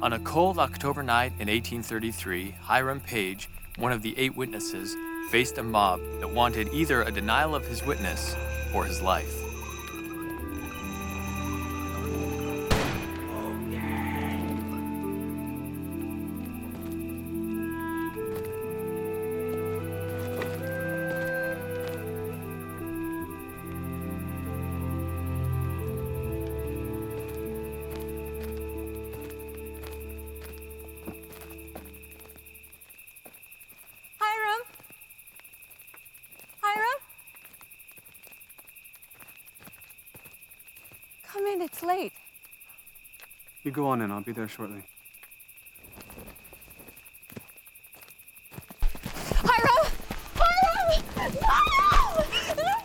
On a cold October night in 1833, Hiram Page, one of the eight witnesses, faced a mob that wanted either a denial of his witness or his life. It's late. You go on in, I'll be there shortly. Hiram! Hiram! No!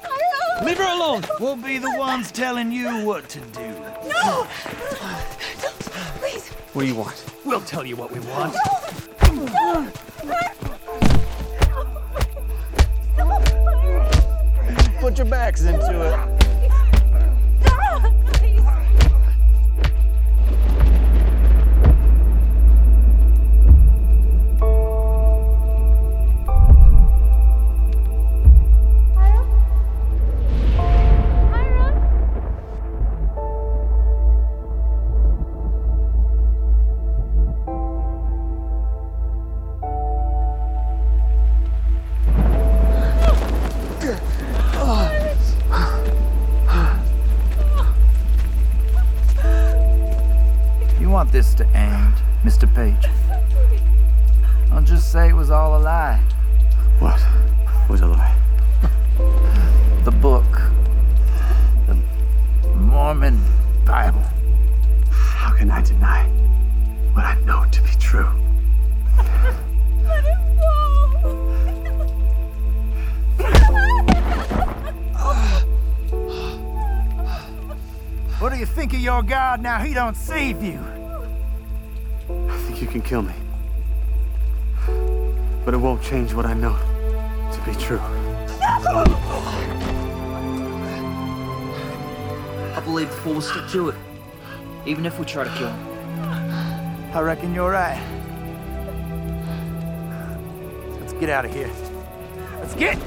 Hiram! Leave her alone. We'll be the ones telling you what to do. No! Please! What do you want? We'll tell you what we want. Put your backs into it. This to end, Mr. Page? I'll just say it was all a lie. What? Was a lie. The book, the Mormon Bible. How can I deny what I know to be true? Let him go! What do you think of your God now he don't save you? I think you can kill me. But it won't change what I know to be true. I believe the fool will stick to it, even if we try to kill him. I reckon you're right. Let's get out of here. Let's get.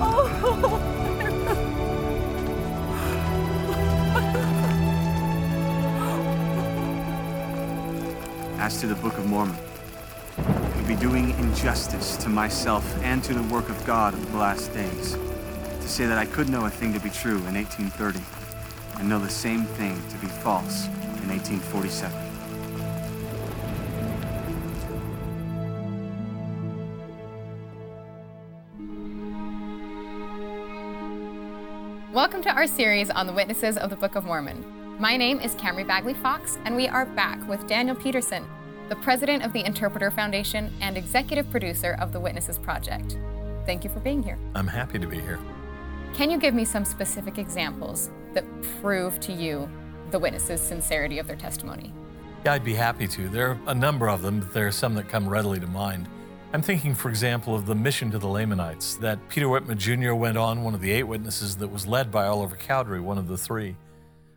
Oh. As to the Book of Mormon, I would be doing injustice to myself and to the work of God of the last days to say that I could know a thing to be true in 1830 and know the same thing to be false in 1847. Welcome to our series on the witnesses of the Book of Mormon. My name is Camry Bagley Fox, and we are back with Daniel Peterson, the president of the Interpreter Foundation and executive producer of the Witnesses Project. Thank you for being here. I'm happy to be here. Can you give me some specific examples that prove to you the witnesses' sincerity of their testimony? Yeah, I'd be happy to. There are a number of them, but there are some that come readily to mind. I'm thinking, for example, of the mission to the Lamanites that Peter Whitmer Jr. went on, one of the eight witnesses that was led by Oliver Cowdery, one of the three.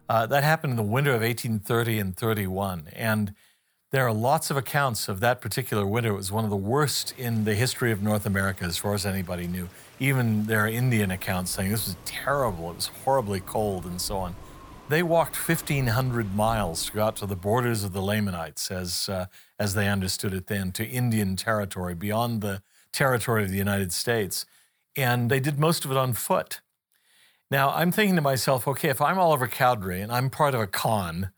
Uh, that happened in the winter of 1830 and 31. And there are lots of accounts of that particular winter. It was one of the worst in the history of North America, as far as anybody knew. Even there are Indian accounts saying this was terrible, it was horribly cold, and so on. They walked 1,500 miles to go out to the borders of the Lamanites, as, uh, as they understood it then, to Indian territory, beyond the territory of the United States. And they did most of it on foot. Now, I'm thinking to myself, okay, if I'm Oliver Cowdery and I'm part of a con,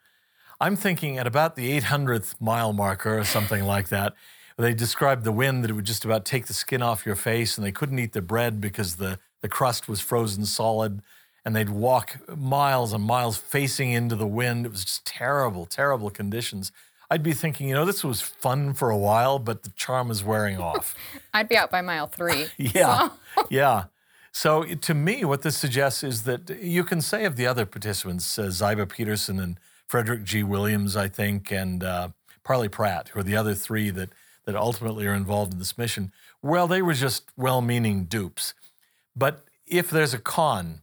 I'm thinking at about the 800th mile marker or something like that, they described the wind that it would just about take the skin off your face and they couldn't eat the bread because the, the crust was frozen solid and they'd walk miles and miles facing into the wind. It was just terrible, terrible conditions. I'd be thinking, you know, this was fun for a while, but the charm is wearing off. I'd be out by mile three. Yeah, yeah. So to me, what this suggests is that you can say of the other participants, uh, Ziba Peterson and Frederick G. Williams, I think, and uh, Parley Pratt, who are the other three that that ultimately are involved in this mission. Well, they were just well-meaning dupes. But if there's a con,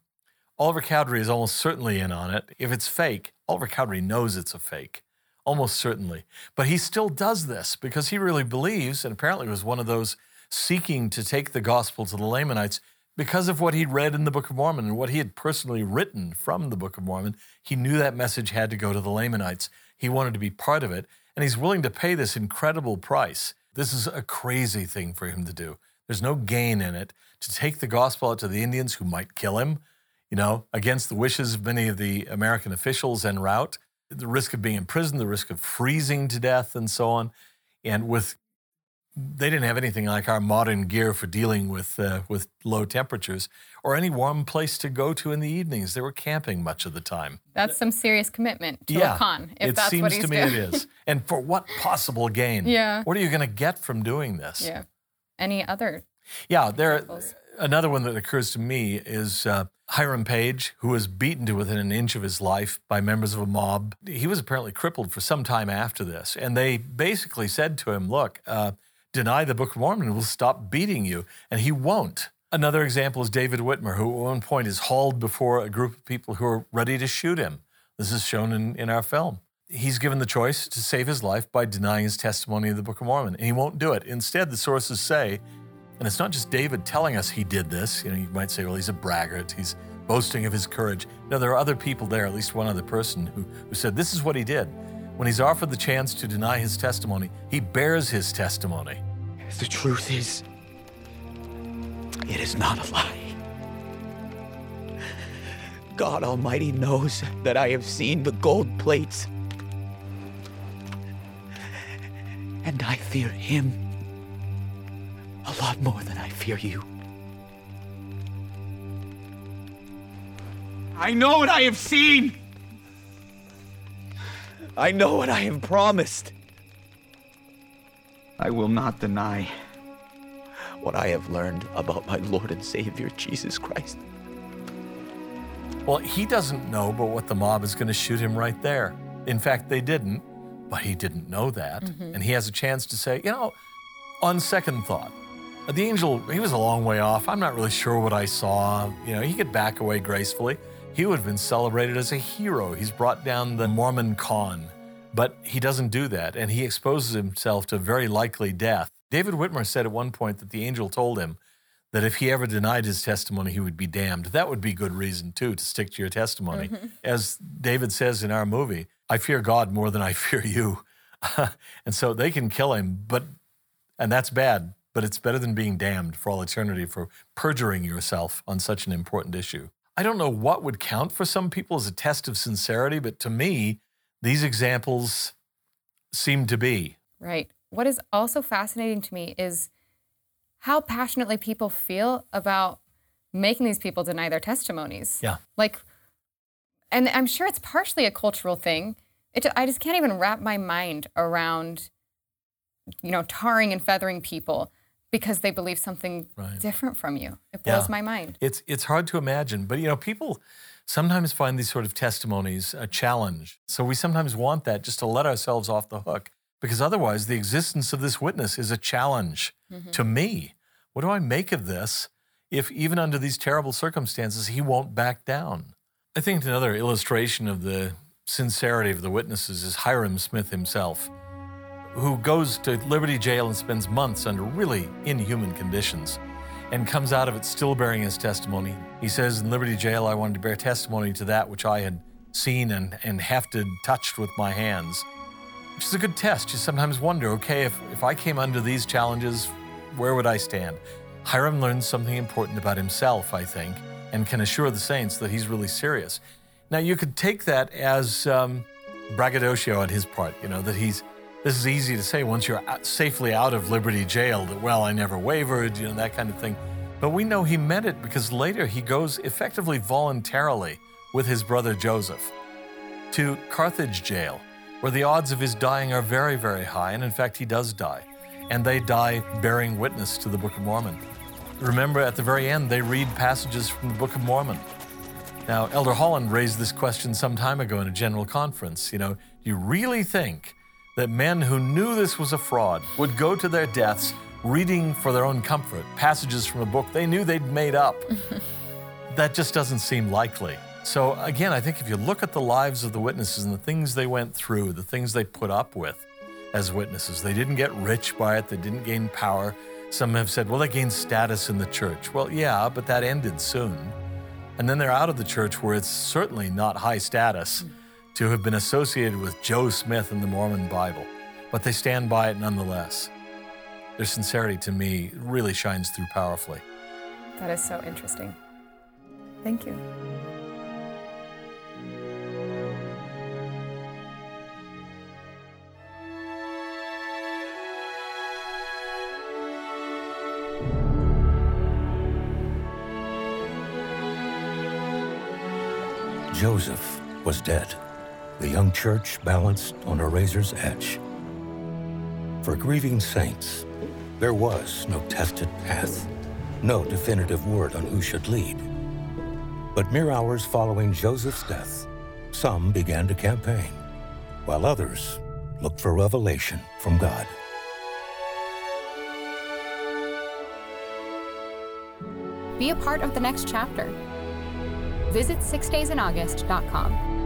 Oliver Cowdery is almost certainly in on it. If it's fake, Oliver Cowdery knows it's a fake, almost certainly. But he still does this because he really believes, and apparently was one of those seeking to take the gospel to the Lamanites because of what he'd read in the Book of Mormon and what he had personally written from the Book of Mormon. He knew that message had to go to the Lamanites. He wanted to be part of it, and he's willing to pay this incredible price. This is a crazy thing for him to do. There's no gain in it to take the gospel out to the Indians who might kill him, you know, against the wishes of many of the American officials en route, the risk of being imprisoned, the risk of freezing to death, and so on. And with they didn't have anything like our modern gear for dealing with uh, with low temperatures or any warm place to go to in the evenings. They were camping much of the time. That's some serious commitment to yeah, a con, if it that's seems what he's to me doing. it is. And for what possible gain? Yeah. What are you going to get from doing this? yeah. Any other? Yeah, there. examples? Another one that occurs to me is uh, Hiram Page, who was beaten to within an inch of his life by members of a mob. He was apparently crippled for some time after this, and they basically said to him, "Look, uh, deny the Book of Mormon, we'll stop beating you," and he won't. Another example is David Whitmer, who at one point is hauled before a group of people who are ready to shoot him. This is shown in, in our film. He's given the choice to save his life by denying his testimony of the Book of Mormon, and he won't do it. Instead, the sources say, and it's not just David telling us he did this. You know, you might say, well, he's a braggart. He's boasting of his courage. No, there are other people there, at least one other person, who, who said this is what he did. When he's offered the chance to deny his testimony, he bears his testimony. The truth is, it is not a lie. God Almighty knows that I have seen the gold plates. And I fear Him a lot more than I fear you. I know what I have seen. I know what I have promised. I will not deny what I have learned about my Lord and Savior Jesus Christ. Well, he doesn't know but what the mob is going to shoot him right there. In fact, they didn't, but he didn't know that. Mm-hmm. And he has a chance to say, you know, on second thought, the angel, he was a long way off. I'm not really sure what I saw. You know, he could back away gracefully. He would have been celebrated as a hero. He's brought down the Mormon con, but he doesn't do that, and he exposes himself to very likely death. David Whitmer said at one point that the angel told him that if he ever denied his testimony, he would be damned. That would be good reason, too, to stick to your testimony. Mm-hmm. As David says in our movie, I fear God more than I fear you. and so they can kill him, but, and that's bad, but it's better than being damned for all eternity for perjuring yourself on such an important issue. I don't know what would count for some people as a test of sincerity, but to me, these examples seem to be. Right. What is also fascinating to me is how passionately people feel about making these people deny their testimonies. Yeah. Like, and I'm sure it's partially a cultural thing. It, I just can't even wrap my mind around, you know, tarring and feathering people because they believe something Right. different from you. It blows Yeah. my mind. It's it's hard to imagine, but you know, people sometimes find these sort of testimonies a challenge. So we sometimes want that just to let ourselves off the hook, because otherwise, the existence of this witness is a challenge mm-hmm. to me. What do I make of this? If even under these terrible circumstances, he won't back down. I think another illustration of the sincerity of the witnesses is Hyrum Smith himself who goes to Liberty Jail and spends months under really inhuman conditions and comes out of it still bearing his testimony. He says, In Liberty Jail, I wanted to bear testimony to that which I had seen and, and hefted, touched with my hands, which is a good test. You sometimes wonder, okay, if, if I came under these challenges, where would I stand? Hyrum learns something important about himself, I think, and can assure the saints that he's really serious. Now, you could take that as um, braggadocio on his part, you know, that he's this is easy to say once you're safely out of Liberty Jail that, well, I never wavered, you know, that kind of thing. But we know he meant it because later he goes effectively voluntarily with his brother Joseph to Carthage jail, where the odds of his dying are very, very high. And in fact, he does die. And they die bearing witness to the Book of Mormon. Remember, at the very end, they read passages from the Book of Mormon. Now, Elder Holland raised this question some time ago in a general conference. You know, do you really think that men who knew this was a fraud would go to their deaths reading for their own comfort passages from a book they knew they'd made up? that just doesn't seem likely. So, again, I think if you look at the lives of the witnesses and the things they went through, the things they put up with as witnesses, they didn't get rich by it, they didn't gain power. Some have said, well, they gained status in the church. Well, yeah, but that ended soon. And then they're out of the church where it's certainly not high status hmm. To have been associated with Joe Smith and the Mormon Bible, but they stand by it nonetheless. Their sincerity to me really shines through powerfully. That is so interesting. Thank you. Joseph was dead, the young church balanced on a razor's edge. For grieving saints, there was no tested path, no definitive word on who should lead. But mere hours following Joseph's death, some began to campaign, while others looked for revelation from God. Be a part of the next chapter. Visit sixdaysinaugust.com.